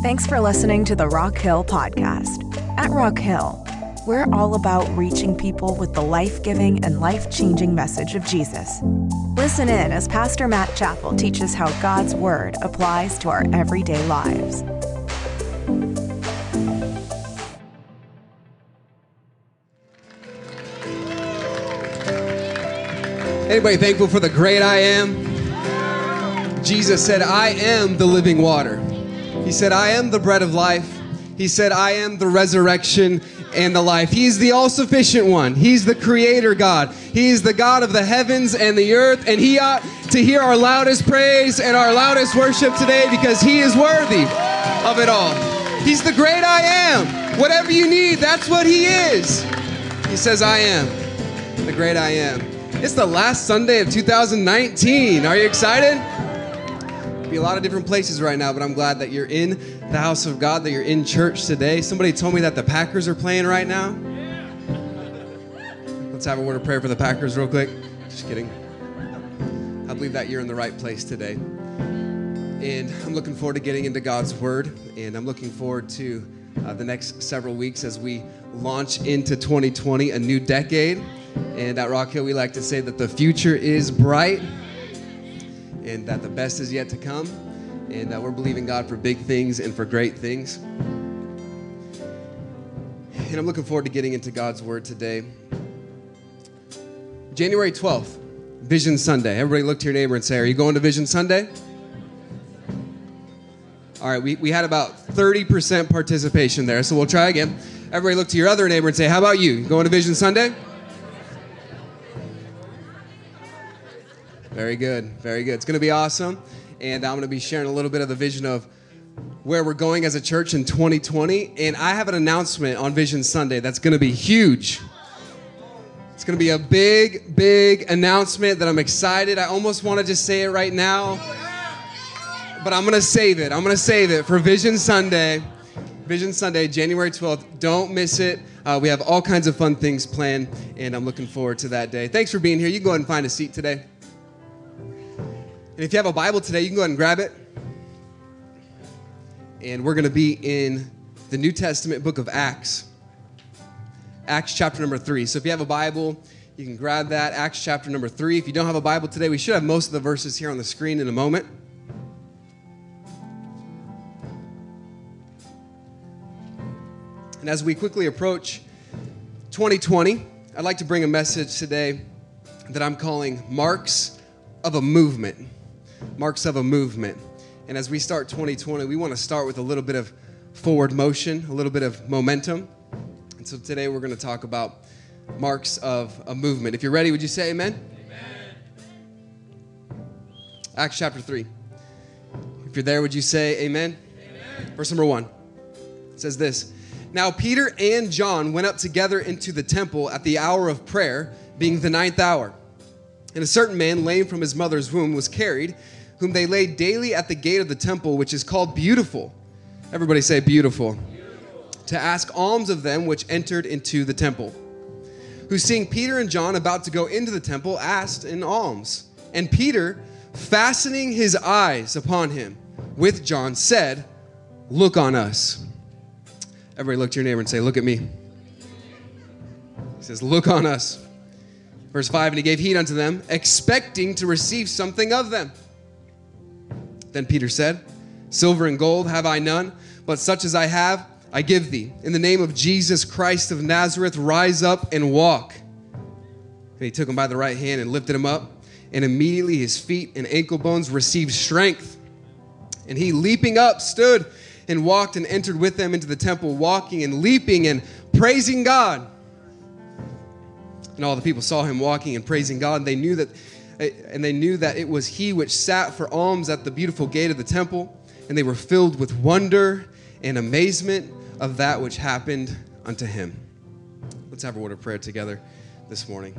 Thanks for listening to the Rock Hill Podcast. At Rock Hill, we're all about reaching people with the life giving and life changing message of Jesus. Listen in as Pastor Matt Chappell teaches how God's Word applies to our everyday lives. Anybody thankful for the great I am? Jesus said, I am the living water. He said, I am the bread of life. He said, I am the resurrection and the life. He's the all sufficient one. He's the creator God. He's the God of the heavens and the earth. And He ought to hear our loudest praise and our loudest worship today because He is worthy of it all. He's the great I am. Whatever you need, that's what He is. He says, I am the great I am. It's the last Sunday of 2019. Are you excited? Be a lot of different places right now, but I'm glad that you're in the house of God, that you're in church today. Somebody told me that the Packers are playing right now. Let's have a word of prayer for the Packers, real quick. Just kidding. I believe that you're in the right place today. And I'm looking forward to getting into God's Word, and I'm looking forward to uh, the next several weeks as we launch into 2020, a new decade. And at Rock Hill, we like to say that the future is bright and that the best is yet to come, and that we're believing God for big things and for great things. And I'm looking forward to getting into God's Word today. January 12th, Vision Sunday. Everybody look to your neighbor and say, Are you going to Vision Sunday? All right, we, we had about 30% participation there, so we'll try again. Everybody look to your other neighbor and say, How about you? You going to Vision Sunday? Very good, very good. It's going to be awesome. And I'm going to be sharing a little bit of the vision of where we're going as a church in 2020. And I have an announcement on Vision Sunday that's going to be huge. It's going to be a big, big announcement that I'm excited. I almost want to just say it right now, but I'm going to save it. I'm going to save it for Vision Sunday. Vision Sunday, January 12th. Don't miss it. Uh, we have all kinds of fun things planned, and I'm looking forward to that day. Thanks for being here. You go ahead and find a seat today. And if you have a Bible today, you can go ahead and grab it. And we're going to be in the New Testament book of Acts. Acts chapter number three. So if you have a Bible, you can grab that. Acts chapter number three. If you don't have a Bible today, we should have most of the verses here on the screen in a moment. And as we quickly approach 2020, I'd like to bring a message today that I'm calling Marks of a Movement marks of a movement. And as we start 2020, we want to start with a little bit of forward motion, a little bit of momentum. And so today we're going to talk about marks of a movement. If you're ready, would you say amen? Amen. Acts chapter 3. If you're there, would you say amen? Amen. Verse number 1 it says this Now Peter and John went up together into the temple at the hour of prayer, being the ninth hour. And a certain man, lame from his mother's womb, was carried, whom they laid daily at the gate of the temple, which is called Beautiful. Everybody say, Beautiful. beautiful. To ask alms of them which entered into the temple. Who, seeing Peter and John about to go into the temple, asked an alms. And Peter, fastening his eyes upon him with John, said, Look on us. Everybody look to your neighbor and say, Look at me. He says, Look on us. Verse 5 And he gave heed unto them, expecting to receive something of them. Then Peter said, Silver and gold have I none, but such as I have, I give thee. In the name of Jesus Christ of Nazareth, rise up and walk. And he took him by the right hand and lifted him up, and immediately his feet and ankle bones received strength. And he, leaping up, stood and walked and entered with them into the temple, walking and leaping and praising God. And all the people saw him walking and praising God, and they knew that and they knew that it was he which sat for alms at the beautiful gate of the temple, and they were filled with wonder and amazement of that which happened unto him. Let's have a word of prayer together this morning.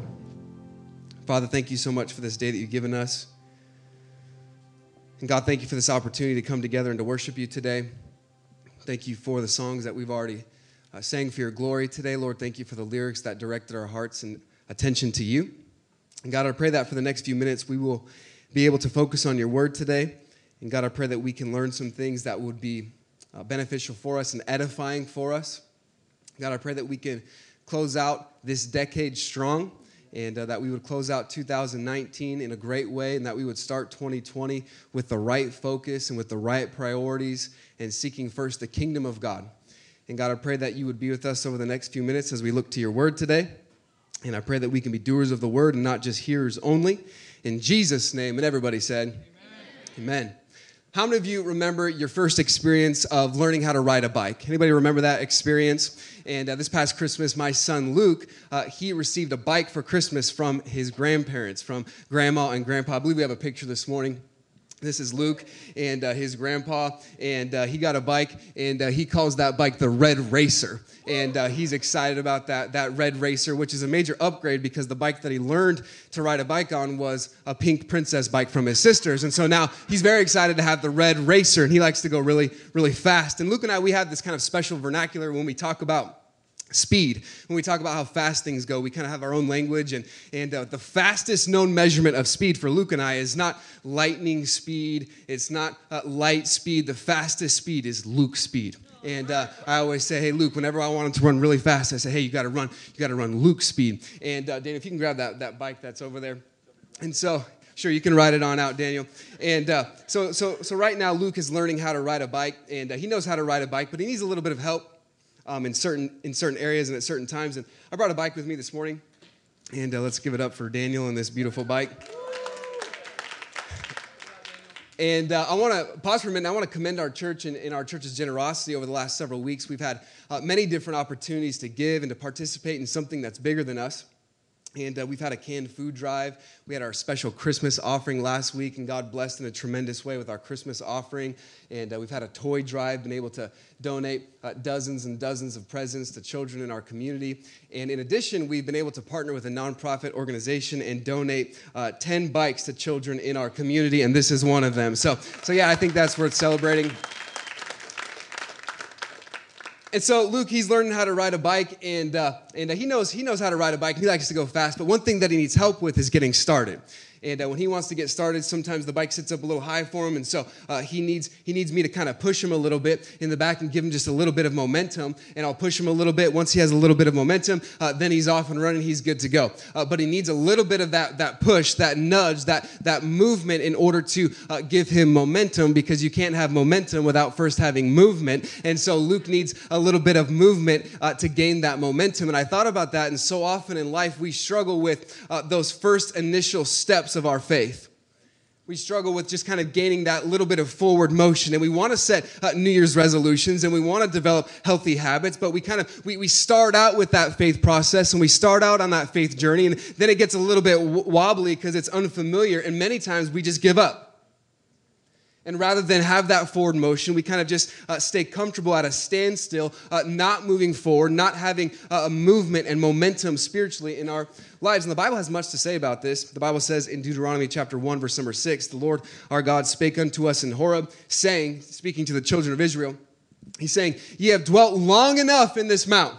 Father, thank you so much for this day that you've given us. And God, thank you for this opportunity to come together and to worship you today. Thank you for the songs that we've already uh, sang for your glory today. Lord, thank you for the lyrics that directed our hearts and attention to you. And God, I pray that for the next few minutes we will be able to focus on your word today. And God, I pray that we can learn some things that would be uh, beneficial for us and edifying for us. God, I pray that we can close out this decade strong and uh, that we would close out 2019 in a great way and that we would start 2020 with the right focus and with the right priorities and seeking first the kingdom of God. And God, I pray that you would be with us over the next few minutes as we look to your word today. And I pray that we can be doers of the word and not just hearers only. In Jesus' name, and everybody said, Amen. Amen. How many of you remember your first experience of learning how to ride a bike? Anybody remember that experience? And uh, this past Christmas, my son Luke, uh, he received a bike for Christmas from his grandparents, from grandma and grandpa. I believe we have a picture this morning. This is Luke and uh, his grandpa, and uh, he got a bike, and uh, he calls that bike the Red Racer. And uh, he's excited about that, that Red Racer, which is a major upgrade because the bike that he learned to ride a bike on was a pink princess bike from his sister's. And so now he's very excited to have the Red Racer, and he likes to go really, really fast. And Luke and I, we have this kind of special vernacular when we talk about speed when we talk about how fast things go we kind of have our own language and, and uh, the fastest known measurement of speed for luke and i is not lightning speed it's not uh, light speed the fastest speed is luke speed and uh, I always say, "Hey, Luke." Whenever I want him to run really fast, I say, "Hey, you got to run. You got to run Luke speed." And uh, Dan, if you can grab that that bike that's over there, and so sure you can ride it on out daniel and uh, so so so right now luke is learning how to ride a bike and uh, he knows how to ride a bike but he needs a little bit of help um, in certain in certain areas and at certain times. And I brought a bike with me this morning, and uh, let's give it up for Daniel and this beautiful bike. And uh, I want to pause for a minute. I want to commend our church and, and, our church's generosity over the last several weeks. We've had uh, many different opportunities to give and to participate in something that's bigger than us. And uh, we've had a canned food drive. We had our special Christmas offering last week, and God blessed in a tremendous way with our Christmas offering. And uh, we've had a toy drive, been able to donate uh, dozens and dozens of presents to children in our community. And in addition, we've been able to partner with a nonprofit organization and donate uh, 10 bikes to children in our community, and this is one of them. So, so yeah, I think that's worth celebrating. And so Luke, he's learning how to ride a bike, and uh, and uh, he knows he knows how to ride a bike. He likes to go fast, but one thing that he needs help with is getting started. And uh, when he wants to get started, sometimes the bike sits up a little high for him, and so uh, he needs he needs me to kind of push him a little bit in the back and give him just a little bit of momentum. And I'll push him a little bit. Once he has a little bit of momentum, uh, then he's off and running. He's good to go. Uh, but he needs a little bit of that that push, that nudge, that that movement in order to uh, give him momentum, because you can't have momentum without first having movement. And so Luke needs a little bit of movement uh, to gain that momentum. And I thought about that, and so often in life we struggle with those first initial steps steps of our faith. We struggle with just kind of gaining that little bit of forward motion, and we want to set uh, New Year's resolutions and we want to develop healthy habits, but we kind of we, we start out with that faith process and we start out on that faith journey, and then it gets a little bit wobbly because it's unfamiliar, and many times we just give up. And rather than have that forward motion, we kind of just uh, stay comfortable at a standstill, uh, not moving forward, not having uh, a movement and momentum spiritually in our lives. And the Bible has much to say about this. The Bible says in Deuteronomy chapter 1, verse number 6, the Lord our God spake unto us in Horeb, saying, speaking to the children of Israel, He's saying, Ye have dwelt long enough in this mount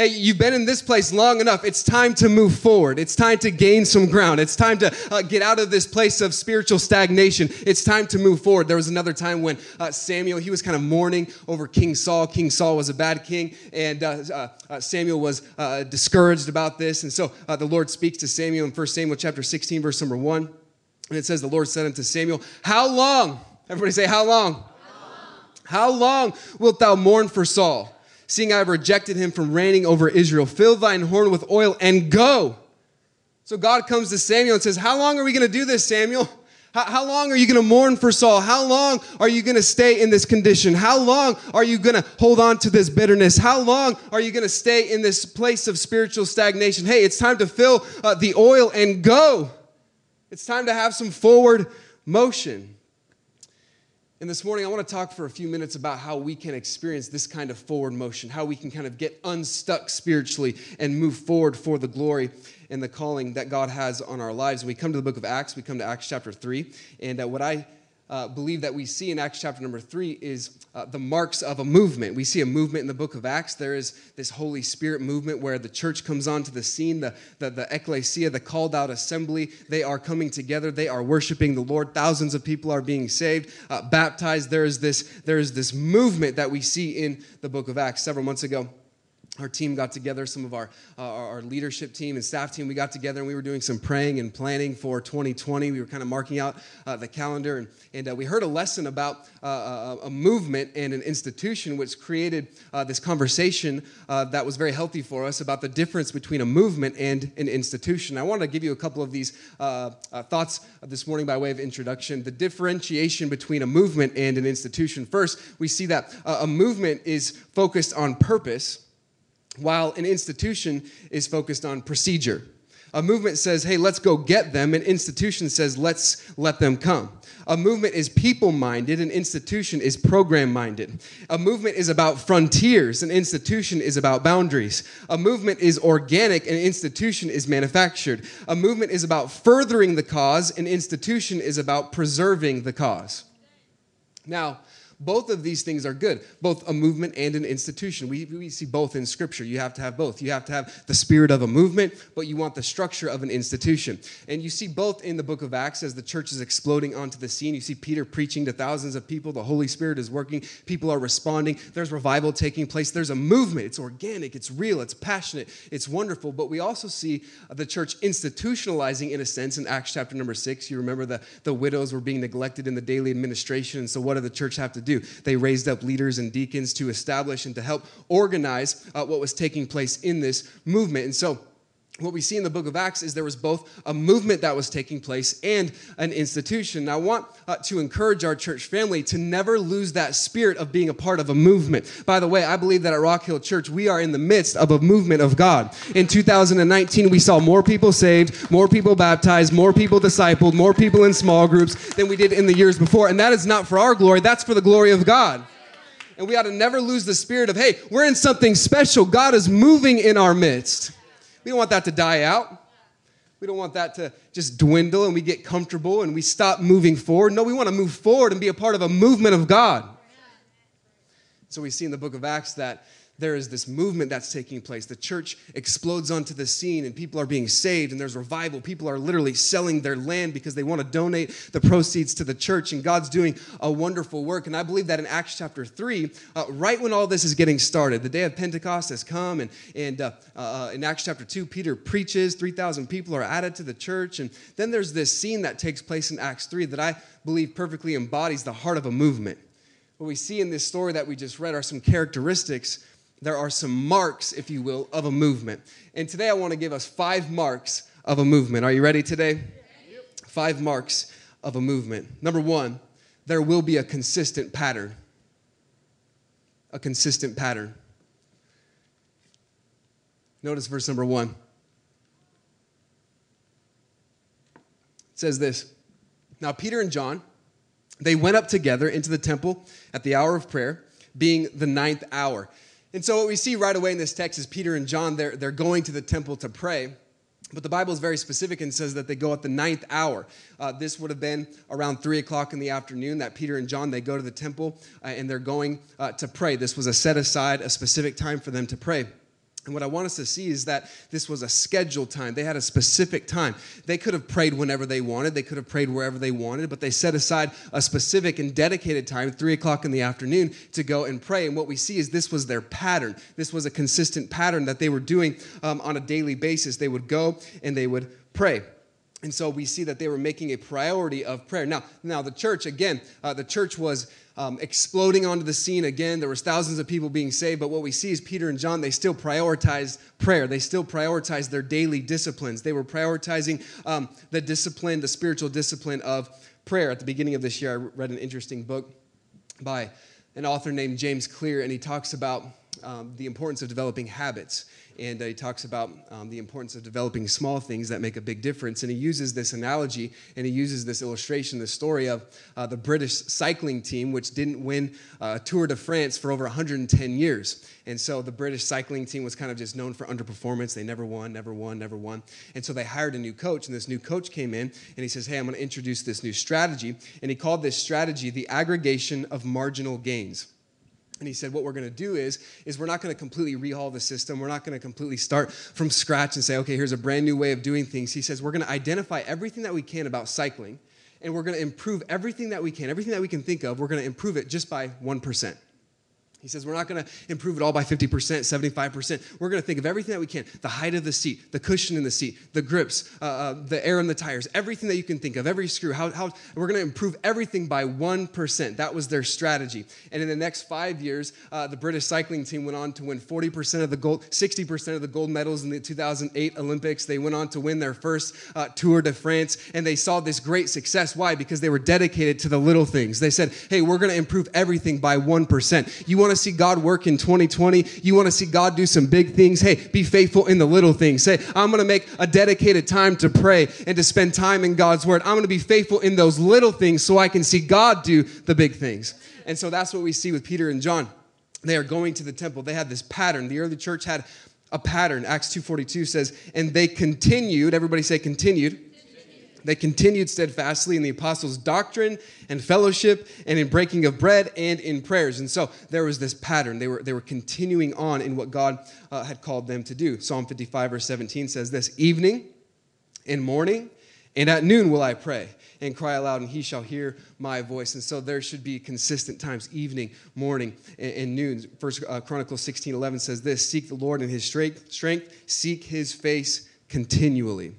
Hey, you've been in this place long enough. It's time to move forward. It's time to gain some ground. It's time to uh, get out of this place of spiritual stagnation. It's time to move forward. There was another time when uh, Samuel, he was kind of mourning over King Saul. King Saul was a bad king, and uh, uh, uh Samuel was uh, discouraged about this. And so the Lord speaks to Samuel in 1 Samuel chapter 16, verse number 1. And it says, The Lord said unto Samuel, How long? Everybody say, How long? How long, How long wilt thou mourn for Saul? Seeing I have rejected him from reigning over Israel. Fill thine horn with oil and go. So God comes to Samuel and says, How long are we going to do this, Samuel? How, how long are you going to mourn for Saul? How long are you going to stay in this condition? How long are you going to hold on to this bitterness? How long are you going to stay in this place of spiritual stagnation? Hey, it's time to fill uh, the oil and go. It's time to have some forward motion. And this morning, I want to talk for a few minutes about how we can experience this kind of forward motion, how we can kind of get unstuck spiritually and move forward for the glory and the calling that God has on our lives. We come to the book of Acts, we come to Acts chapter 3. And uh, what I uh, believe that we see in Acts chapter number three is uh, the marks of a movement. We see a movement in the book of Acts. There is this Holy Spirit movement where the church comes onto the scene, the, the, the ecclesia, the called out assembly. They are coming together. They are worshiping the Lord. Thousands of people are being saved, uh, baptized. There is, this, there is this movement that we see in the book of Acts. Several months ago, our team got together, some of our, uh, our leadership team and staff team, we got together and we were doing some praying and planning for 2020. We were kind of marking out uh, the calendar, and, and uh, we heard a lesson about uh, a, a, movement and an institution, which created uh, this conversation uh, that was very healthy for us about the difference between a movement and an institution. I want to give you a couple of these thoughts this morning by way of introduction. The differentiation between a movement and an institution. First, we see that a movement is focused on purpose while an institution is focused on procedure. A movement says, hey, let's go get them. An institution says, let's let them come. A movement is people minded, an institution is program minded. A movement is about frontiers, an institution is about boundaries. A movement is organic, an institution is manufactured. A movement is about furthering the cause, an institution is about preserving the cause. Now, both of these things are good, both a movement and an institution. We, we see both in Scripture. You have to have both. You have to have the spirit of a movement, but you want the structure of an institution. And you see both in the book of Acts as the church is exploding onto the scene. You see Peter preaching to thousands of people. The Holy Spirit is working. People are responding. There's revival taking place. There's a movement. It's organic, it's real, it's passionate, it's wonderful. But we also see the church institutionalizing in a sense in Acts chapter number six. You remember the, the widows were being neglected in the daily administration. And so, what did the church have to do? Do. They raised up leaders and deacons to establish and to help organize uh, what was taking place in this movement. And so, what we see in the book of Acts is there was both a movement that was taking place and an institution. I want uh, to encourage our church family to never lose that spirit of being a part of a movement. By the way, I believe that at Rock Hill Church, we are in the midst of a movement of God. In 2019, we saw more people saved, more people baptized, more people discipled, more people in small groups than we did in the years before. And that is not for our glory, that's for the glory of God. And we ought to never lose the spirit of, hey, we're in something special. God is moving in our midst. We don't want that to die out. We don't want that to just dwindle and we get comfortable and we stop moving forward. No, we want to move forward and be a part of a movement of God. So we see in the book of Acts that there is this movement that's taking place. The church explodes onto the scene and people are being saved and there's revival. People are literally selling their land because they want to donate the proceeds to the church and God's doing a wonderful work. And I believe that in Acts chapter 3, uh, right when all this is getting started, the day of Pentecost has come and, and uh, uh, in Acts chapter 2, Peter preaches, 3,000 people are added to the church. And then there's this scene that takes place in Acts 3 that I believe perfectly embodies the heart of a movement. What we see in this story that we just read are some characteristics there are some marks, if you will, of a movement. And today I want to give us five marks of a movement. Are you ready today? Five marks of a movement. Number one, there will be a consistent pattern. A consistent pattern. Notice verse number one. It says this Now, Peter and John, they went up together into the temple at the hour of prayer, being the ninth hour. And so, what we see right away in this text is Peter and John, they're, they're going to the temple to pray. But the Bible is very specific and says that they go at the ninth hour. Uh, this would have been around three o'clock in the afternoon that Peter and John they go to the temple uh, and they're going uh, to pray. This was a set aside, a specific time for them to pray. And what I want us to see is that this was a scheduled time. They had a specific time. They could have prayed whenever they wanted, they could have prayed wherever they wanted, but they set aside a specific and dedicated time, three o'clock in the afternoon, to go and pray. And what we see is this was their pattern. This was a consistent pattern that they were doing um, on a daily basis. They would go and they would pray. And so we see that they were making a priority of prayer. Now, now the church, again, uh, the church was um, exploding onto the scene again. There was thousands of people being saved, but what we see is Peter and John, they still prioritized prayer. They still prioritized their daily disciplines. They were prioritizing um, the discipline, the spiritual discipline of prayer. At the beginning of this year, I read an interesting book by an author named James Clear, and he talks about um, the importance of developing habits. And uh, he talks about um, the importance of developing small things that make a big difference. And he uses this analogy and he uses this illustration, the story of uh, the British cycling team, which didn't win uh, Tour de France for over 110 years. And so the British cycling team was kind of just known for underperformance. They never won, never won, never won. And so they hired a new coach, and this new coach came in and he says, Hey, I'm going to introduce this new strategy. And he called this strategy the aggregation of marginal gains. And he said, what we're going to do is, is we're not going to completely rehaul the system. We're not going to completely start from scratch and say, okay, here's a brand new way of doing things. He says, we're going to identify everything that we can about cycling, and we're going to improve everything that we can, everything that we can think of, we're going to improve it just by 1%. He says, We're not going to improve it all by 50%, 75%. We're going to think of everything that we can the height of the seat, the cushion in the seat, the grips, uh, uh, the air in the tires, everything that you can think of, every screw. How, how, we're going to improve everything by 1%. That was their strategy. And in the next five years, uh, the British cycling team went on to win 40% of the gold, 60% of the gold medals in the 2008 Olympics. They went on to win their first uh, Tour de France, and they saw this great success. Why? Because they were dedicated to the little things. They said, Hey, we're going to improve everything by 1%. You want want to see God work in 2020, you want to see God do some big things, hey, be faithful in the little things. Say, I'm going to make a dedicated time to pray and to spend time in God's word. I'm going to be faithful in those little things so I can see God do the big things. And so that's what we see with Peter and John. They are going to the temple. They had this pattern. The early church had a pattern. Acts 2:42 says, "And they continued, everybody say continued they continued steadfastly in the apostles' doctrine and fellowship and in breaking of bread and in prayers. And so there was this pattern. They were, they were continuing on in what God uh, had called them to do. Psalm 55, verse 17 says this Evening and morning and at noon will I pray and cry aloud, and he shall hear my voice. And so there should be consistent times, evening, morning, and, and noon. First uh, Chronicles 16, 11 says this Seek the Lord in his strength, strength, seek his face continually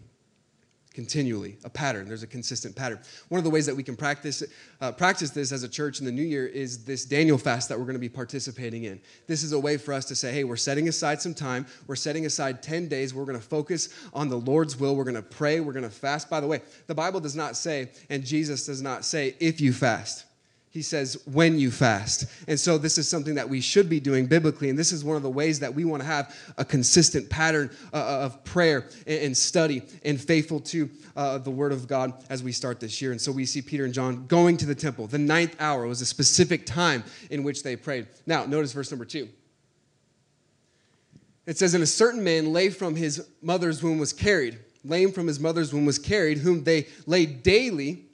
continually a pattern. There's a consistent pattern. One of the ways that we can practice uh, practice this as a church in the new year is this daniel fast that we're going to be participating in. This is a way for us to say hey we're setting aside some time. We're setting aside 10 days. We're going to focus on the lord's will. We're going to pray. We're going to fast. By the way the bible does not say and jesus does not say if you fast he says when you fast. And so this is something that we should be doing biblically. And this is one of the ways that we want to have a consistent pattern uh, uh, of prayer and study and faithful to uh, the word of God as we start this year. And so we see Peter and John going to the temple. The ninth hour was a specific time in which they prayed. Now, notice verse number two. It says, And a certain man lay from his mother's womb was carried, lame from his mother's womb was carried, whom they laid daily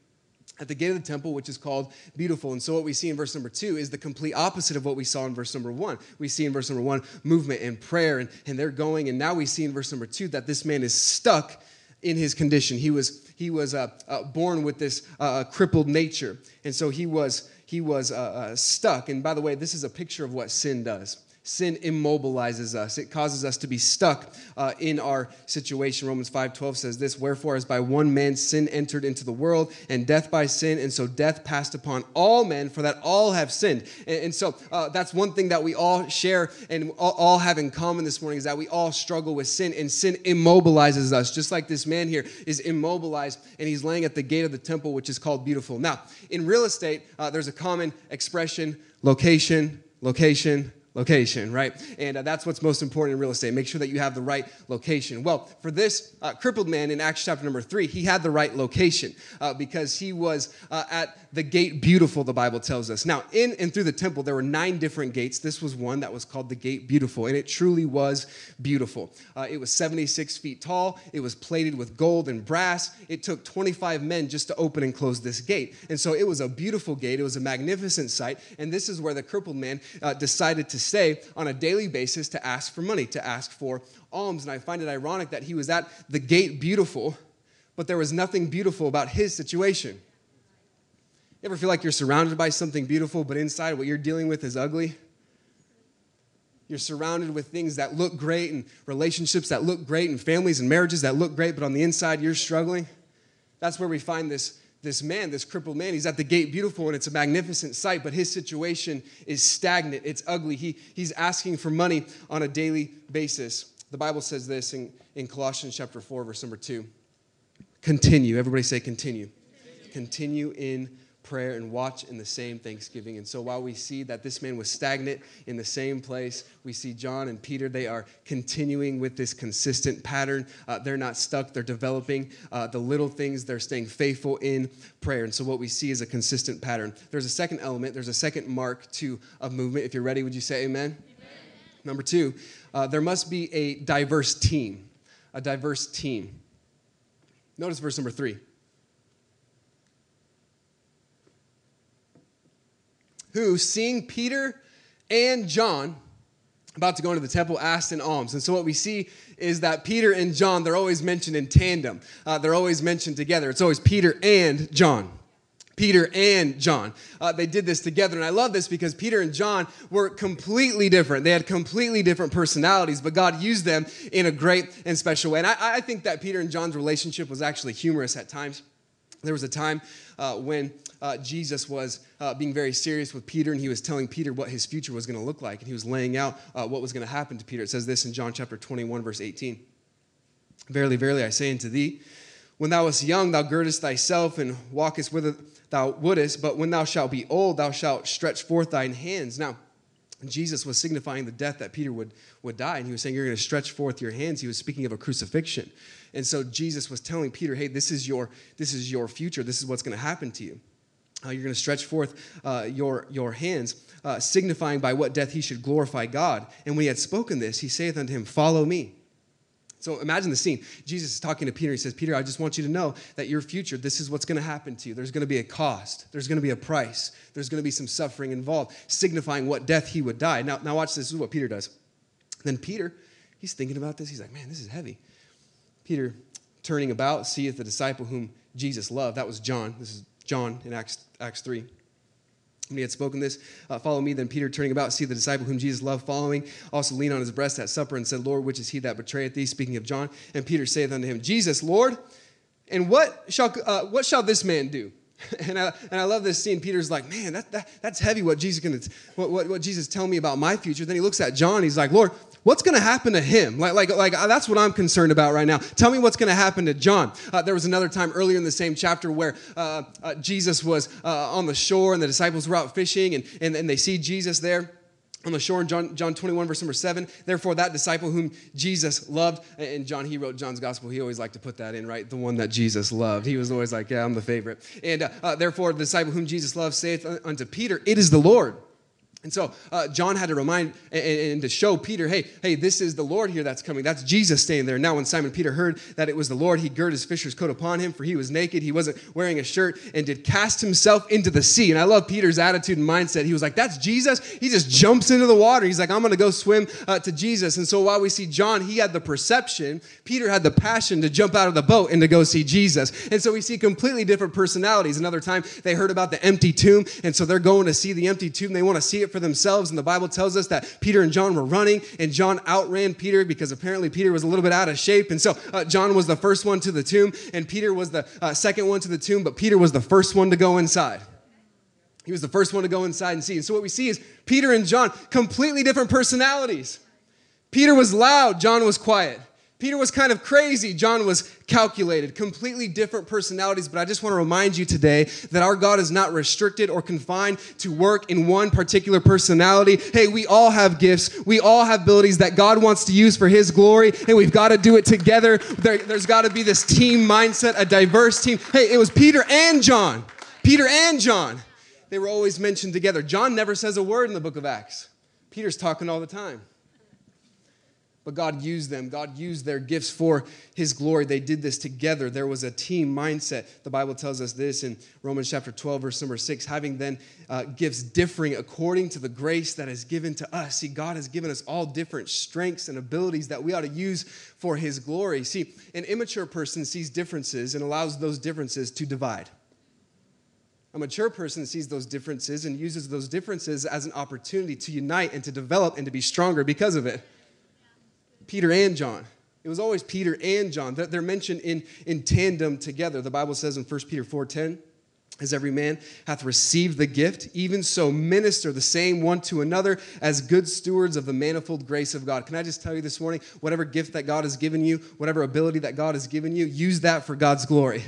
at the gate of the temple, which is called beautiful. And so, what we see in verse number two is the complete opposite of what we saw in verse number one. We see in verse number one movement and prayer, and, and they're going. And now we see in verse number two that this man is stuck in his condition. He was, he was uh, uh, born with this uh, crippled nature. And so, he was, he was uh, uh, stuck. And by the way, this is a picture of what sin does sin immobilizes us. It causes us to be stuck uh, in our situation. Romans 5.12 says this wherefore as by one man sin entered into the world and death by sin and so death passed upon all men for that all have sinned. And, and so uh, that's one thing that we all share and all, all have in common this morning is that we all struggle with sin and sin immobilizes us. Just like this man here is immobilized and he's laying at the gate of the temple which is called beautiful. Now in real estate uh, there's a common expression location location location, right? And uh, that's what's most important in real estate. Make sure that you have the right location. Well, for this uh, crippled man in Acts chapter number three, he had the right location uh, because he was uh, at the gate beautiful, the Bible tells us. Now, in and through the temple, there were nine different gates. This was one that was called the gate beautiful, and it truly was beautiful. Uh, it was 76 feet tall, it was plated with gold and brass. It took 25 men just to open and close this gate. And so it was a beautiful gate, it was a magnificent sight, and this is where the crippled man uh, decided to stay on a daily basis to ask for money, to ask for alms. And I find it ironic that he was at the gate beautiful, but there was nothing beautiful about his situation. You ever feel like you're surrounded by something beautiful, but inside what you're dealing with is ugly? You're surrounded with things that look great and relationships that look great and families and marriages that look great, but on the inside you're struggling. That's where we find this, this man, this crippled man. He's at the gate beautiful and it's a magnificent sight, but his situation is stagnant. It's ugly. He, he's asking for money on a daily basis. The Bible says this in, in Colossians chapter 4, verse number 2. Continue. Everybody say continue. Continue, continue in prayer and watch in the same thanksgiving. And so while we see that this man was stagnant in the same place, we see John and Peter, they are continuing with this consistent pattern. Uh, they're not stuck, they're developing uh, the little things, they're staying faithful in prayer. And so what we see is a consistent pattern. There's a second element, there's a second mark to a movement. If you're ready, would you say amen? amen. Number two, uh, there must be a diverse team. A diverse team. Notice verse number three. Who, seeing Peter and John about to go into the temple, asked in alms. And so what we see is that Peter and John, they're always mentioned in tandem. Uh, they're always mentioned together. It's always Peter and John. Peter and John. Uh, they did this together. And I love this because Peter and John were completely different. They had completely different personalities, but God used them in a great and special way. And I, I think that Peter and John's relationship was actually humorous at times. There was a time uh, when uh, Jesus was uh, being very serious with Peter, and he was telling Peter what his future was going to look like, and he was laying out uh, what was going to happen to Peter. It says this in John chapter 21, verse 18 Verily, verily, I say unto thee, when thou wast young, thou girdest thyself and walkest whither thou wouldest, but when thou shalt be old, thou shalt stretch forth thine hands. Now, Jesus was signifying the death that Peter would, would die, and he was saying, You're going to stretch forth your hands. He was speaking of a crucifixion. And so Jesus was telling Peter, Hey, this is your, this is your future. This is what's going to happen to you. Uh, you're going to stretch forth uh, your, your hands, uh, signifying by what death he should glorify God. And when he had spoken this, he saith unto him, Follow me. So imagine the scene. Jesus is talking to Peter. He says, Peter, I just want you to know that your future, this is what's going to happen to you. There's going to be a cost, there's going to be a price, there's going to be some suffering involved, signifying what death he would die. Now, now watch this. This is what Peter does. Then Peter, he's thinking about this. He's like, Man, this is heavy. Peter, turning about, seeth the disciple whom Jesus loved. That was John. This is John in Acts, Acts 3. When he had spoken this, uh, follow me. Then Peter, turning about, see the disciple whom Jesus loved, following, also leaned on his breast at supper and said, Lord, which is he that betrayeth thee? Speaking of John. And Peter saith unto him, Jesus, Lord, and what shall, uh, what shall this man do? And I, and I love this scene. Peter's like, man, that, that, that's heavy what Jesus gonna, what, what, what Jesus tell me about my future. Then he looks at John. He's like, Lord, what's going to happen to him? Like, like, like uh, that's what I'm concerned about right now. Tell me what's going to happen to John. Uh, there was another time earlier in the same chapter where uh, uh, Jesus was uh, on the shore and the disciples were out fishing and, and, and they see Jesus there on the shore in John, John 21, verse number 7. Therefore, that disciple whom Jesus loved, and John, he wrote John's gospel. He always liked to put that in, right? The one that Jesus loved. He was always like, yeah, I'm the favorite. And uh, uh, therefore, the disciple whom Jesus loved saith unto Peter, It is the Lord. And so uh, John had to remind and, and, to show Peter, hey, hey, this is the Lord here that's coming. That's Jesus staying there. Now, when Simon Peter heard that it was the Lord, he girded his fisher's coat upon him, for he was naked. He wasn't wearing a shirt, and did cast himself into the sea. And I love Peter's attitude and mindset. He was like, that's Jesus. He just jumps into the water. He's like, I'm going to go swim uh, to Jesus. And so while we see John, he had the perception, Peter had the passion to jump out of the boat and to go see Jesus. And so we see completely different personalities. Another time, they heard about the empty tomb, and so they're going to see the empty tomb. They want to see it for themselves. And the Bible tells us that Peter and John were running, and John outran Peter because apparently Peter was a little bit out of shape. And so uh, John was the first one to the tomb, and Peter was the uh, second one to the tomb, but Peter was the first one to go inside. He was the first one to go inside and see. And so what we see is Peter and John, completely different personalities. Peter was loud, John was quiet. Peter was kind of crazy. John was calculated, completely different personalities. But I just want to remind you today that our God is not restricted or confined to work in one particular personality. Hey, we all have gifts, we all have abilities that God wants to use for His glory, and we've got to do it together. There, has got to be this team mindset, a diverse team. Hey, it was Peter and John. Peter and John. They were always mentioned together. John never says a word in the book of Acts, Peter's talking all the time but God used them. God used their gifts for His glory. They did this together. There was a team mindset. The Bible tells us this in Romans chapter 12, verse number 6 having then uh, gifts differing according to the grace that is given to us. See, God has given us all different strengths and abilities that we ought to use for His glory. See, an immature person sees differences and allows those differences to divide. A mature person sees those differences and uses those differences as an opportunity to unite and to develop and to be stronger because of it. Peter and John. It was always Peter and John. They're mentioned in, in tandem together. The Bible says in 1 Peter 4.10, as every man hath received the gift, even so minister the same one to another as good stewards of the manifold grace of God. Can I just tell you this morning, whatever gift that God has given you, whatever ability that God has given you, use that for God's glory.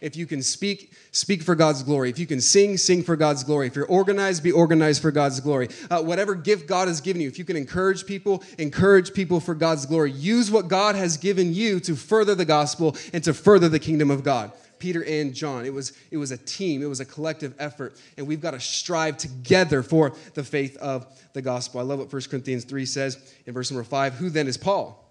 If you can speak, speak for God's glory. If you can sing, sing for God's glory. If you're organized, be organized for God's glory. Uh, whatever gift God has given you, if you can encourage people, encourage people for God's glory. Use what God has given you to further the gospel and to further the kingdom of God. Peter and John. It was, it was a team, it was a collective effort, and we've got to strive together for the faith of the gospel. I love what 1 Corinthians 3 says in verse number 5 Who then is Paul?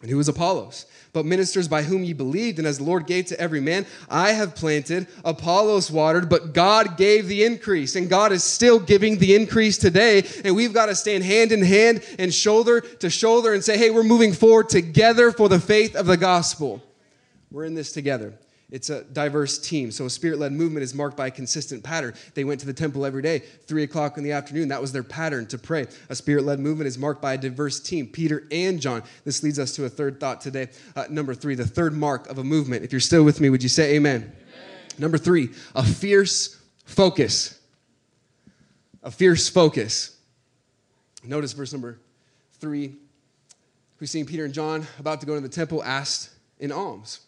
And who is Apollos? But ministers by whom ye believed, and as the Lord gave to every man, I have planted, Apollos watered, but God gave the increase. And God is still giving the increase today. And we've got to stand hand in hand and shoulder to shoulder and say, hey, we're moving forward together for the faith of the gospel. We're in this together. It's a diverse team. So a spirit led movement is marked by a consistent pattern. They went to the temple every day, three o'clock in the afternoon. That was their pattern to pray. A spirit led movement is marked by a diverse team, Peter and John. This leads us to a third thought today. Uh, number three, the third mark of a movement. If you're still with me, would you say amen? amen? Number three, a fierce focus. A fierce focus. Notice verse number three. We've seen Peter and John about to go to the temple asked in alms.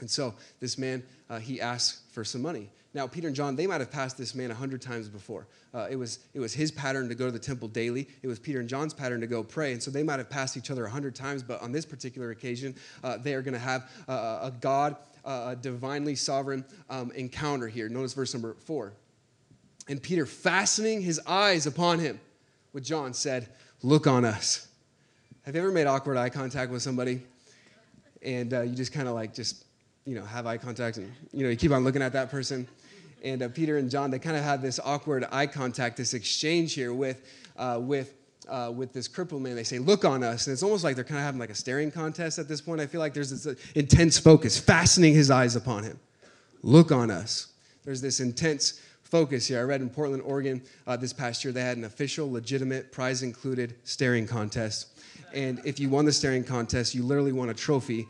And so this man, uh, he asks for some money. Now, Peter and John, they might have passed this man a hundred times before. Uh, it, was, it was his pattern to go to the temple daily. It was Peter and John's pattern to go pray. And so they might have passed each other a hundred times, but on this particular occasion, uh, they are going to have uh, a God, uh, a divinely sovereign um, encounter here. Notice verse number four. And Peter, fastening his eyes upon him with John, said, Look on us. Have you ever made awkward eye contact with somebody? And uh, you just kind of like, just you know, have eye contact and, you know, you keep on looking at that person. And uh, Peter and John, they kind of had this awkward eye contact, this exchange here with, uh, with, uh, with this crippled man. They say, look on us. And it's almost like they're kind of having like a staring contest at this point. I feel like there's this uh, intense focus, fastening his eyes upon him. Look on us. There's this intense focus here. I read in Portland, Oregon uh, this past year, they had an official, legitimate, prize included staring contest. And if you won the staring contest, you literally won a trophy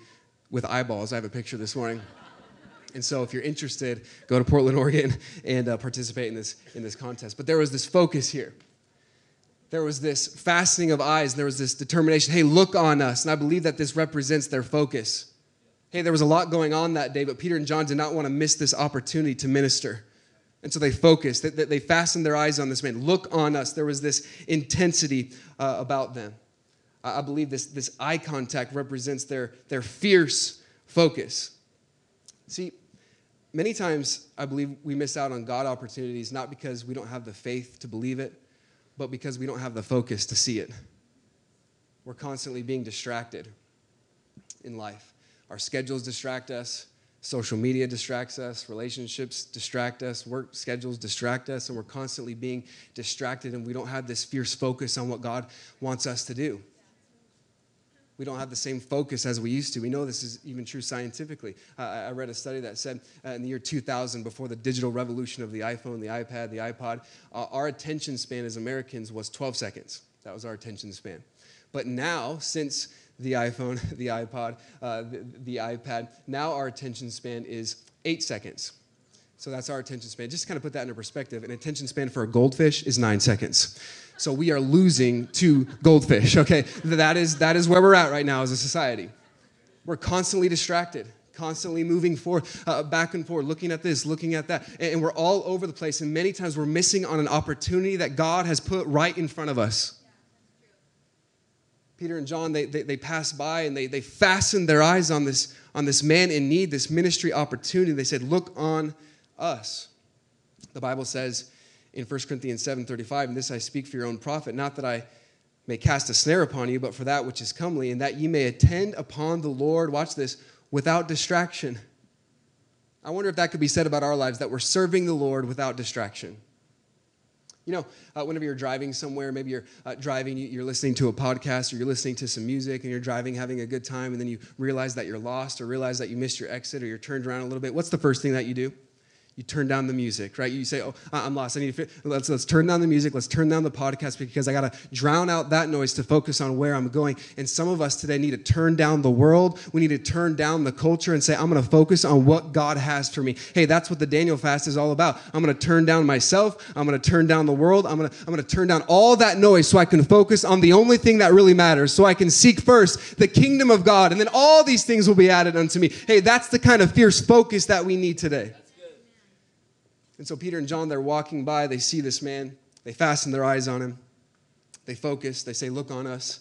with eyeballs. I have a picture this morning. And so, if you're interested, go to Portland, Oregon, and uh, participate in this in this contest. But there was this focus here. There was this fastening of eyes. There was this determination. Hey, look on us. And I believe that this represents their focus. Hey, there was a lot going on that day, but Peter and John did not want to miss this opportunity to minister. And so they focused. They, they fastened their eyes on this man. Look on us. There was this intensity uh, about them. I believe this, this eye contact represents their, their fierce focus. See, many times I believe we miss out on God opportunities not because we don't have the faith to believe it, but because we don't have the focus to see it. We're constantly being distracted in life. Our schedules distract us, social media distracts us, relationships distract us, work schedules distract us, and we're constantly being distracted, and we don't have this fierce focus on what God wants us to do we don't have the same focus as we used to. We know this is even true scientifically. Uh, I read a study that said uh, in the year 2000, before the digital revolution of the iPhone, the iPad, the iPod, uh, our attention span as Americans was 12 seconds. That was our attention span. But now, since the iPhone, the iPod, uh, the, the iPad, now our attention span is eight seconds. So that's our attention span. Just kind of put that into perspective, an attention span for a goldfish is nine seconds. So we are losing to goldfish, okay? That is, that is where we're at right now as a society. We're constantly distracted, constantly moving forward, uh, back and forth, looking at this, looking at that. And, and we're all over the place. And many times we're missing on an opportunity that God has put right in front of us. Peter and John, they, they, they pass by and they, they fastened their eyes on this, on this man in need, this ministry opportunity. They said, Look on us. The Bible says in 1 Corinthians 7:35, and this I speak for your own profit, not that I may cast a snare upon you, but for that which is comely, and that ye may attend upon the Lord, watch this, without distraction. I wonder if that could be said about our lives, that we're serving the Lord without distraction. You know, uh, whenever you're driving somewhere, maybe you're uh, driving, you're listening to a podcast or you're listening to some music and you're driving, having a good time, and then you realize that you're lost or realize that you missed your exit or you're turned around a little bit. What's the first thing that you do? You turn down the music, right? You say, "Oh, I'm lost. I need to let's let's turn down the music. Let's turn down the podcast because I got to drown out that noise to focus on where I'm going." And some of us today need to turn down the world. We need to turn down the culture and say, "I'm going to focus on what God has for me." Hey, that's what the Daniel fast is all about. I'm going to turn down myself. I'm going to turn down the world. I'm going to I'm going to turn down all that noise so I can focus on the only thing that really matters. So I can seek first the kingdom of God, and then all these things will be added unto me. Hey, that's the kind of fierce focus that we need today. And so Peter and John, they're walking by, they see this man, they fasten their eyes on him, they focus, they say, Look on us.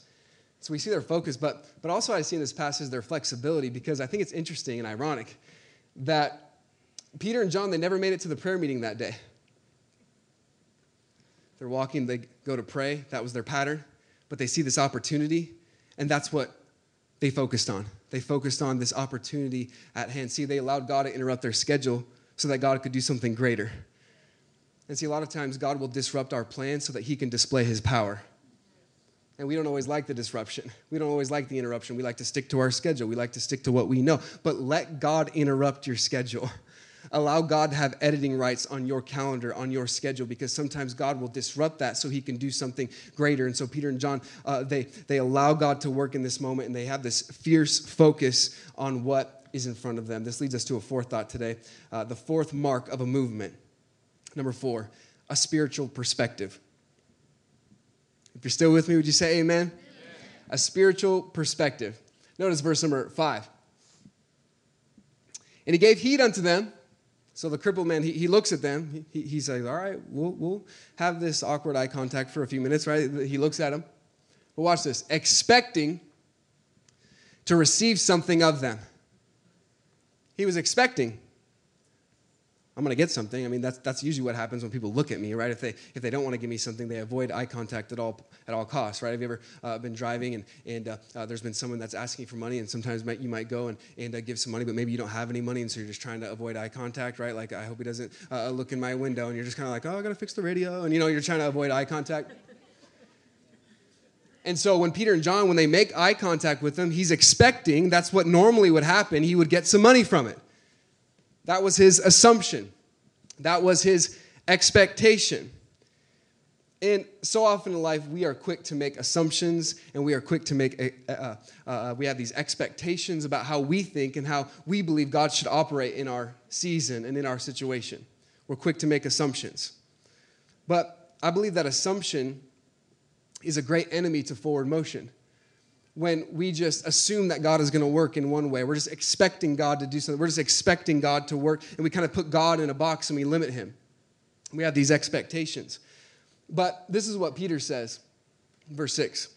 So we see their focus, but, but also I see in this passage their flexibility because I think it's interesting and ironic that Peter and John, they never made it to the prayer meeting that day. They're walking, they go to pray, that was their pattern, but they see this opportunity, and that's what they focused on. They focused on this opportunity at hand. See, they allowed God to interrupt their schedule so that God could do something greater. And see, a lot of times God will disrupt our plans so that He can display His power. And we don't always like the disruption. We don't always like the interruption. We like to stick to our schedule. We like to stick to what we know. But let God interrupt your schedule. Allow God to have editing rights on your calendar, on your schedule, because sometimes God will disrupt that so he can do something greater. And so Peter and John, uh, they, they allow God to work in this moment and they have this fierce focus on what is in front of them. This leads us to a fourth thought today uh, the fourth mark of a movement. Number four, a spiritual perspective. If you're still with me, would you say amen? amen? A spiritual perspective. Notice verse number five. And he gave heed unto them. So the crippled man, he, he looks at them. He, he says, All right, we'll, we'll have this awkward eye contact for a few minutes, right? He looks at him. But watch this expecting to receive something of them. He was expecting. I'm going to get something. I mean, that's, that's usually what happens when people look at me, right? If they, if they don't want to give me something, they avoid eye contact at all, at all costs, right? Have you ever uh, been driving and, and uh, uh, there's been someone that's asking for money and sometimes might, you might go and, and uh, give some money, but maybe you don't have any money and so you're just trying to avoid eye contact, right? Like, I hope he doesn't uh, look in my window and you're just kind of like, oh, I got to fix the radio. And, you know, you're trying to avoid eye contact. And so when Peter and John, when they make eye contact with him, he's expecting that's what normally would happen. He would get some money from it. That was his assumption. That was his expectation. And so often in life, we are quick to make assumptions and we are quick to make, uh, uh, we have these expectations about how we think and how we believe God should operate in our season and in our situation. We're quick to make assumptions. But I believe that assumption is a great enemy to forward motion. When we just assume that God is going to work in one way, we're just expecting God to do something, we're just expecting God to work, and we kind of put God in a box and we limit Him. We have these expectations. But this is what Peter says, verse 6.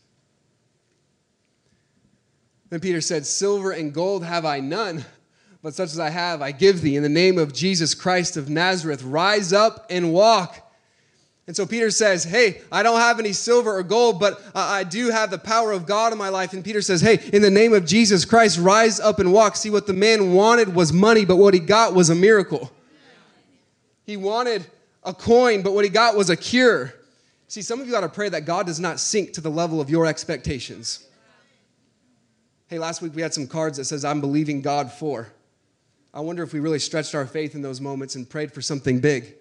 Then Peter said, Silver and gold have I none, but such as I have, I give thee. In the name of Jesus Christ of Nazareth, rise up and walk. And so Peter says, Hey, I don't have any silver or gold, but I do have the power of God in my life. And Peter says, Hey, in the name of Jesus Christ, rise up and walk. See, what the man wanted was money, but what he got was a miracle. He wanted a coin, but what he got was a cure. See, some of you got to pray that God does not sink to the level of your expectations. Hey, last week we had some cards that says, I'm believing God for. I wonder if we really stretched our faith in those moments and prayed for something big.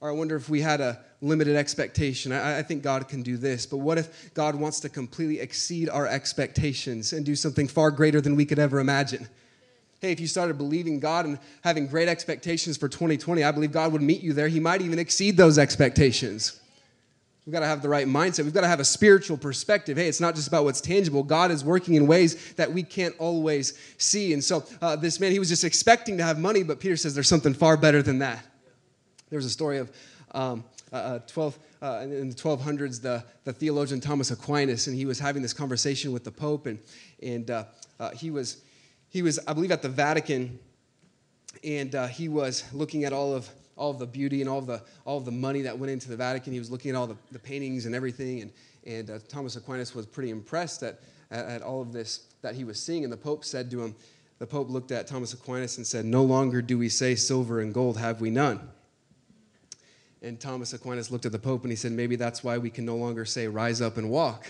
Or I wonder if we had a limited expectation. I, I, think God can do this, but what if God wants to completely exceed our expectations and do something far greater than we could ever imagine? Hey, if you started believing God and having great expectations for 2020, I believe God would meet you there. He might even exceed those expectations. We've got to have the right mindset. We've got to have a spiritual perspective. Hey, it's not just about what's tangible. God is working in ways that we can't always see. And so, uh, this man, he was just expecting to have money, but Peter says there's something far better than that. There was a story of um, uh, uh 12, uh, in the 1200s, the, the theologian Thomas Aquinas, and he was having this conversation with the Pope, and, and uh, uh he, was, he was, I believe, at the Vatican, and uh, he was looking at all of, all of the beauty and all of the, all of the money that went into the Vatican. He was looking at all the, the paintings and everything, and, and Thomas Aquinas was pretty impressed at, at, at all of this that he was seeing, and the Pope said to him, the Pope looked at Thomas Aquinas and said, No longer do we say silver and gold have we none and Thomas Aquinas looked at the Pope and he said, Maybe that's why we can no longer say, Rise up and walk.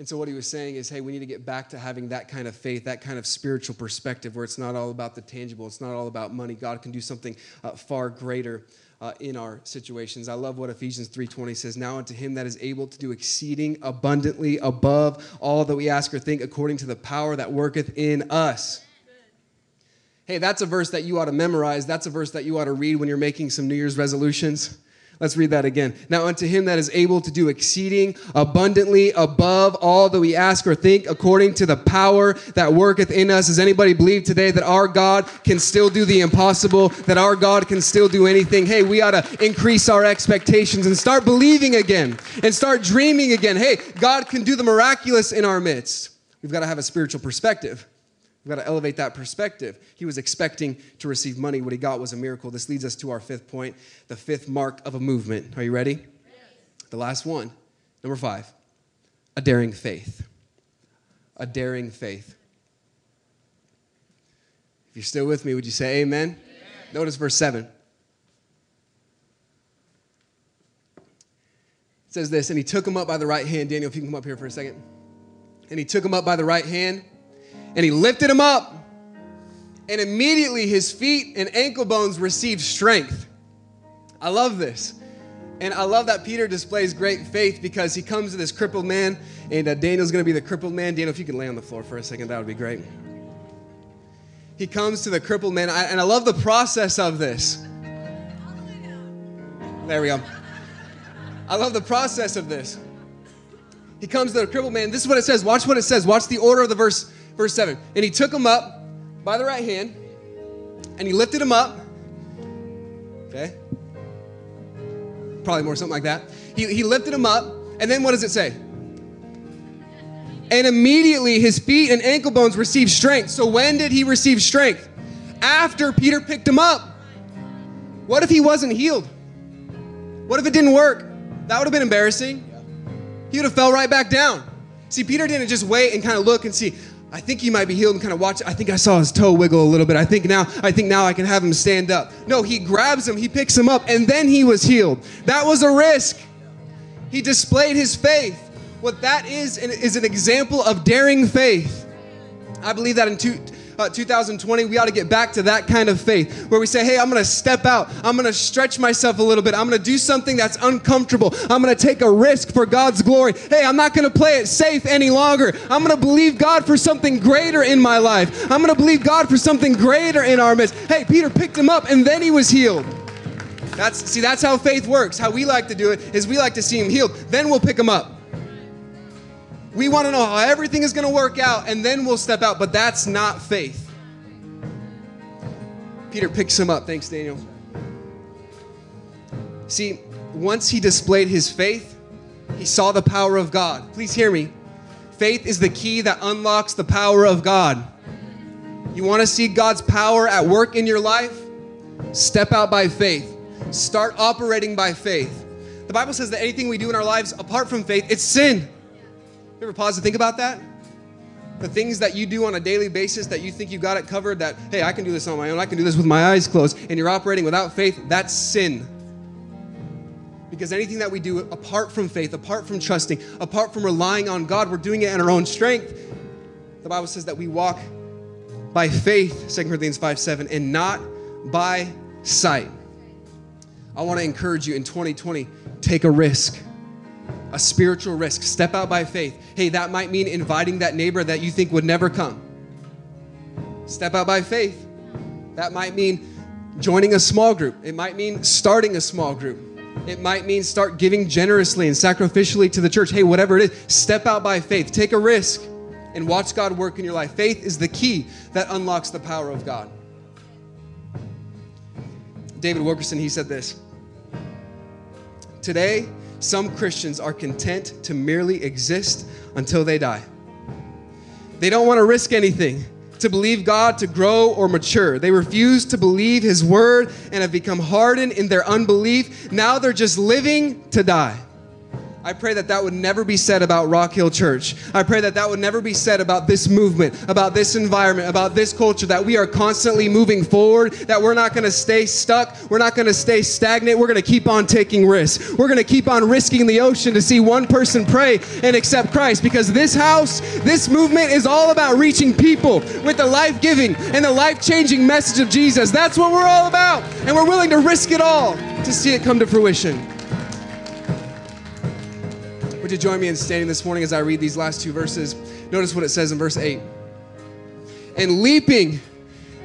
And so, what he was saying is, hey, we need to get back to having that kind of faith, that kind of spiritual perspective where it's not all about the tangible, it's not all about money. God can do something uh, far greater uh, in our situations. I love what Ephesians 3:20 says, "Now unto him that is able to do exceeding abundantly above all that we ask or think according to the power that worketh in us." Hey, that's a verse that you ought to memorize. That's a verse that you ought to read when you're making some New Year's resolutions. Let's read that again. Now, unto him that is able to do exceeding abundantly above all that we ask or think, according to the power that worketh in us. Does anybody believe today that our God can still do the impossible, that our God can still do anything? Hey, we ought to increase our expectations and start believing again and start dreaming again. Hey, God can do the miraculous in our midst. We've got to have a spiritual perspective. We've got to elevate that perspective. He was expecting to receive money. What he got was a miracle. This leads us to our fifth point, the fifth mark of a movement. Are you ready? Yes. The last one, number five, a daring faith. A daring faith. If you're still with me, would you say amen? amen. Notice verse 7. It says this, and he took him up by the right hand. Daniel, if you can come up here for a second. And he took him up by the right hand and he lifted him up, and immediately his feet and ankle bones received strength. I love this. And I love that Peter displays great faith because he comes to this crippled man, and uh, Daniel's going to be the crippled man. Daniel, if you could lay on the floor for a second, that would be great. He comes to the crippled man, and I love the process of this. There we go. I love the process of this. He comes to the crippled man. This is what it says. Watch what it says. Watch the order of the verse Verse 7 And he took him up by the right hand, and he lifted him up. Okay? Probably more something like that. He, he lifted him up, and then what does it say? And immediately his feet and ankle bones received strength. So when did he receive strength? After Peter picked him up. What if he wasn't healed? What if it didn't work? That would have been embarrassing. He would have fell right back down. See, Peter didn't just wait and kind of look and see, I think he might be healed and kind of watch. I think I saw his toe wiggle a little bit. I think now, I think now I can have him stand up. No, he grabs him, he picks him up, and then he was healed. That was a risk. He displayed his faith. What that is is an example of daring faith. I believe that in two, uh, 2020, we ought to get back to that kind of faith where we say, hey, I'm going to step out. I'm going to stretch myself a little bit. I'm going to do something that's uncomfortable. I'm going to take a risk for God's glory. Hey, I'm not going to play it safe any longer. I'm going to believe God for something greater in my life. I'm going to believe God for something greater in our midst. Hey, Peter picked him up and then he was healed. That's see that's how faith works. How we like to do it is we like to see him healed, then we'll pick him up. We want to know how everything is going to work out and then we'll step out, but that's not faith. Peter picks him up. Thanks, Daniel. See, once he displayed his faith, he saw the power of God. Please hear me. Faith is the key that unlocks the power of God. You want to see God's power at work in your life? Step out by faith. Start operating by faith. The Bible says that anything we do in our lives apart from faith, it's sin. You ever pause to think about that? The things that you do on a daily basis that you think you got it covered, that, hey, I can do this on my own, I can do this with my eyes closed, and you're operating without faith, that's sin. Because anything that we do apart from faith, apart from trusting, apart from relying on God, we're doing it in our own strength. The Bible says that we walk by faith, 2 Corinthians 5 7, and not by sight. I want to encourage you in 2020, take a risk a spiritual risk. Step out by faith. Hey, that might mean inviting that neighbor that you think would never come. Step out by faith. That might mean joining a small group. It might mean starting a small group. It might mean start giving generously and sacrificially to the church. Hey, whatever it is, step out by faith. Take a risk and watch God work in your life. Faith is the key that unlocks the power of God. David Wilkerson, he said this Today, some Christians are content to merely exist until they die. They don't want to risk anything to believe God to grow or mature. They refuse to believe His word and have become hardened in their unbelief. Now they're just living to die. I pray that that would never be said about Rock Hill Church. I pray that that would never be said about this movement, about this environment, about this culture, that we are constantly moving forward, that we're not going to stay stuck, we're not going to stay stagnant, we're going to keep on taking risks. We're going to keep on risking the ocean to see one person pray and accept Christ because this house, this movement is all about reaching people with the life giving and the life changing message of Jesus. That's what we're all about. And we're willing to risk it all to see it come to fruition. Would you join me in standing this morning as I read these last two verses? Notice what it says in verse 8. And leaping,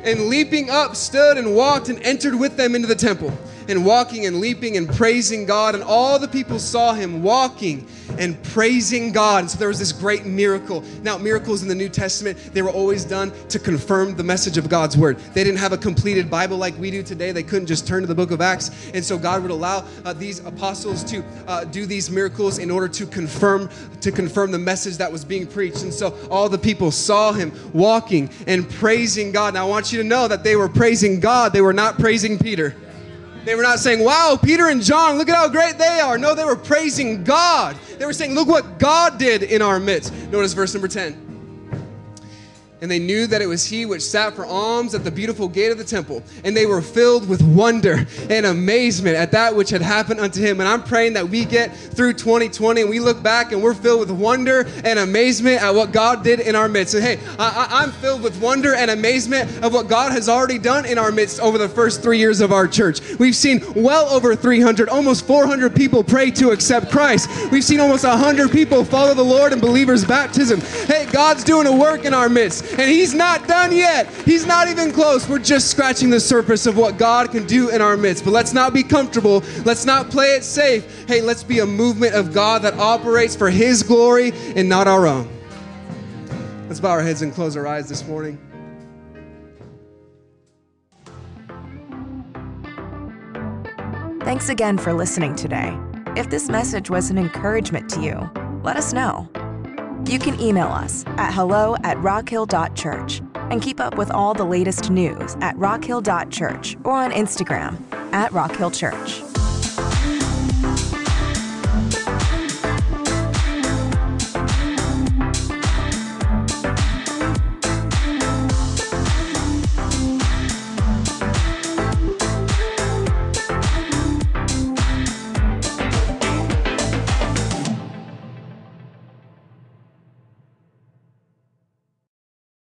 and leaping up, stood and walked and entered with them into the temple and walking and leaping and praising God. And all the people saw him walking and praising God. And so there was this great miracle. Now, miracles in the New Testament, they were always done to confirm the message of God's word. They didn't have a completed Bible like we do today. They couldn't just turn to the book of Acts. And so God would allow uh, these apostles to uh, do these miracles in order to confirm to confirm the message that was being preached. And so all the people saw him walking and praising God. Now I want you to know that they were praising God. They were not praising Peter. They were not saying, wow, Peter and John, look at how great they are. No, they were praising God. They were saying, look what God did in our midst. Notice verse number 10 and they knew that it was he which sat for alms at the beautiful gate of the temple. And they were filled with wonder and amazement at that which had happened unto him. And I'm praying that we get through 2020 and we look back and we're filled with wonder and amazement at what God did in our midst. And hey, I, am filled with wonder and amazement of what God has already done in our midst over the first three years of our church. We've seen well over 300, almost 400 people pray to accept Christ. We've seen almost 100 people follow the Lord in believers' baptism. Hey, God's doing a work in our midst. And He's not done yet. He's not even close. We're just scratching the surface of what God can do in our midst. But let's not be comfortable. Let's not play it safe. Hey, let's be a movement of God that operates for His glory and not our own. Let's bow our heads and close our eyes this morning. Thanks again for listening today. If this message was an encouragement to you, let us know. You can email us at hello at rockhill.church and keep up with all the latest news at rockhill.church or on Instagram at rockhillchurch.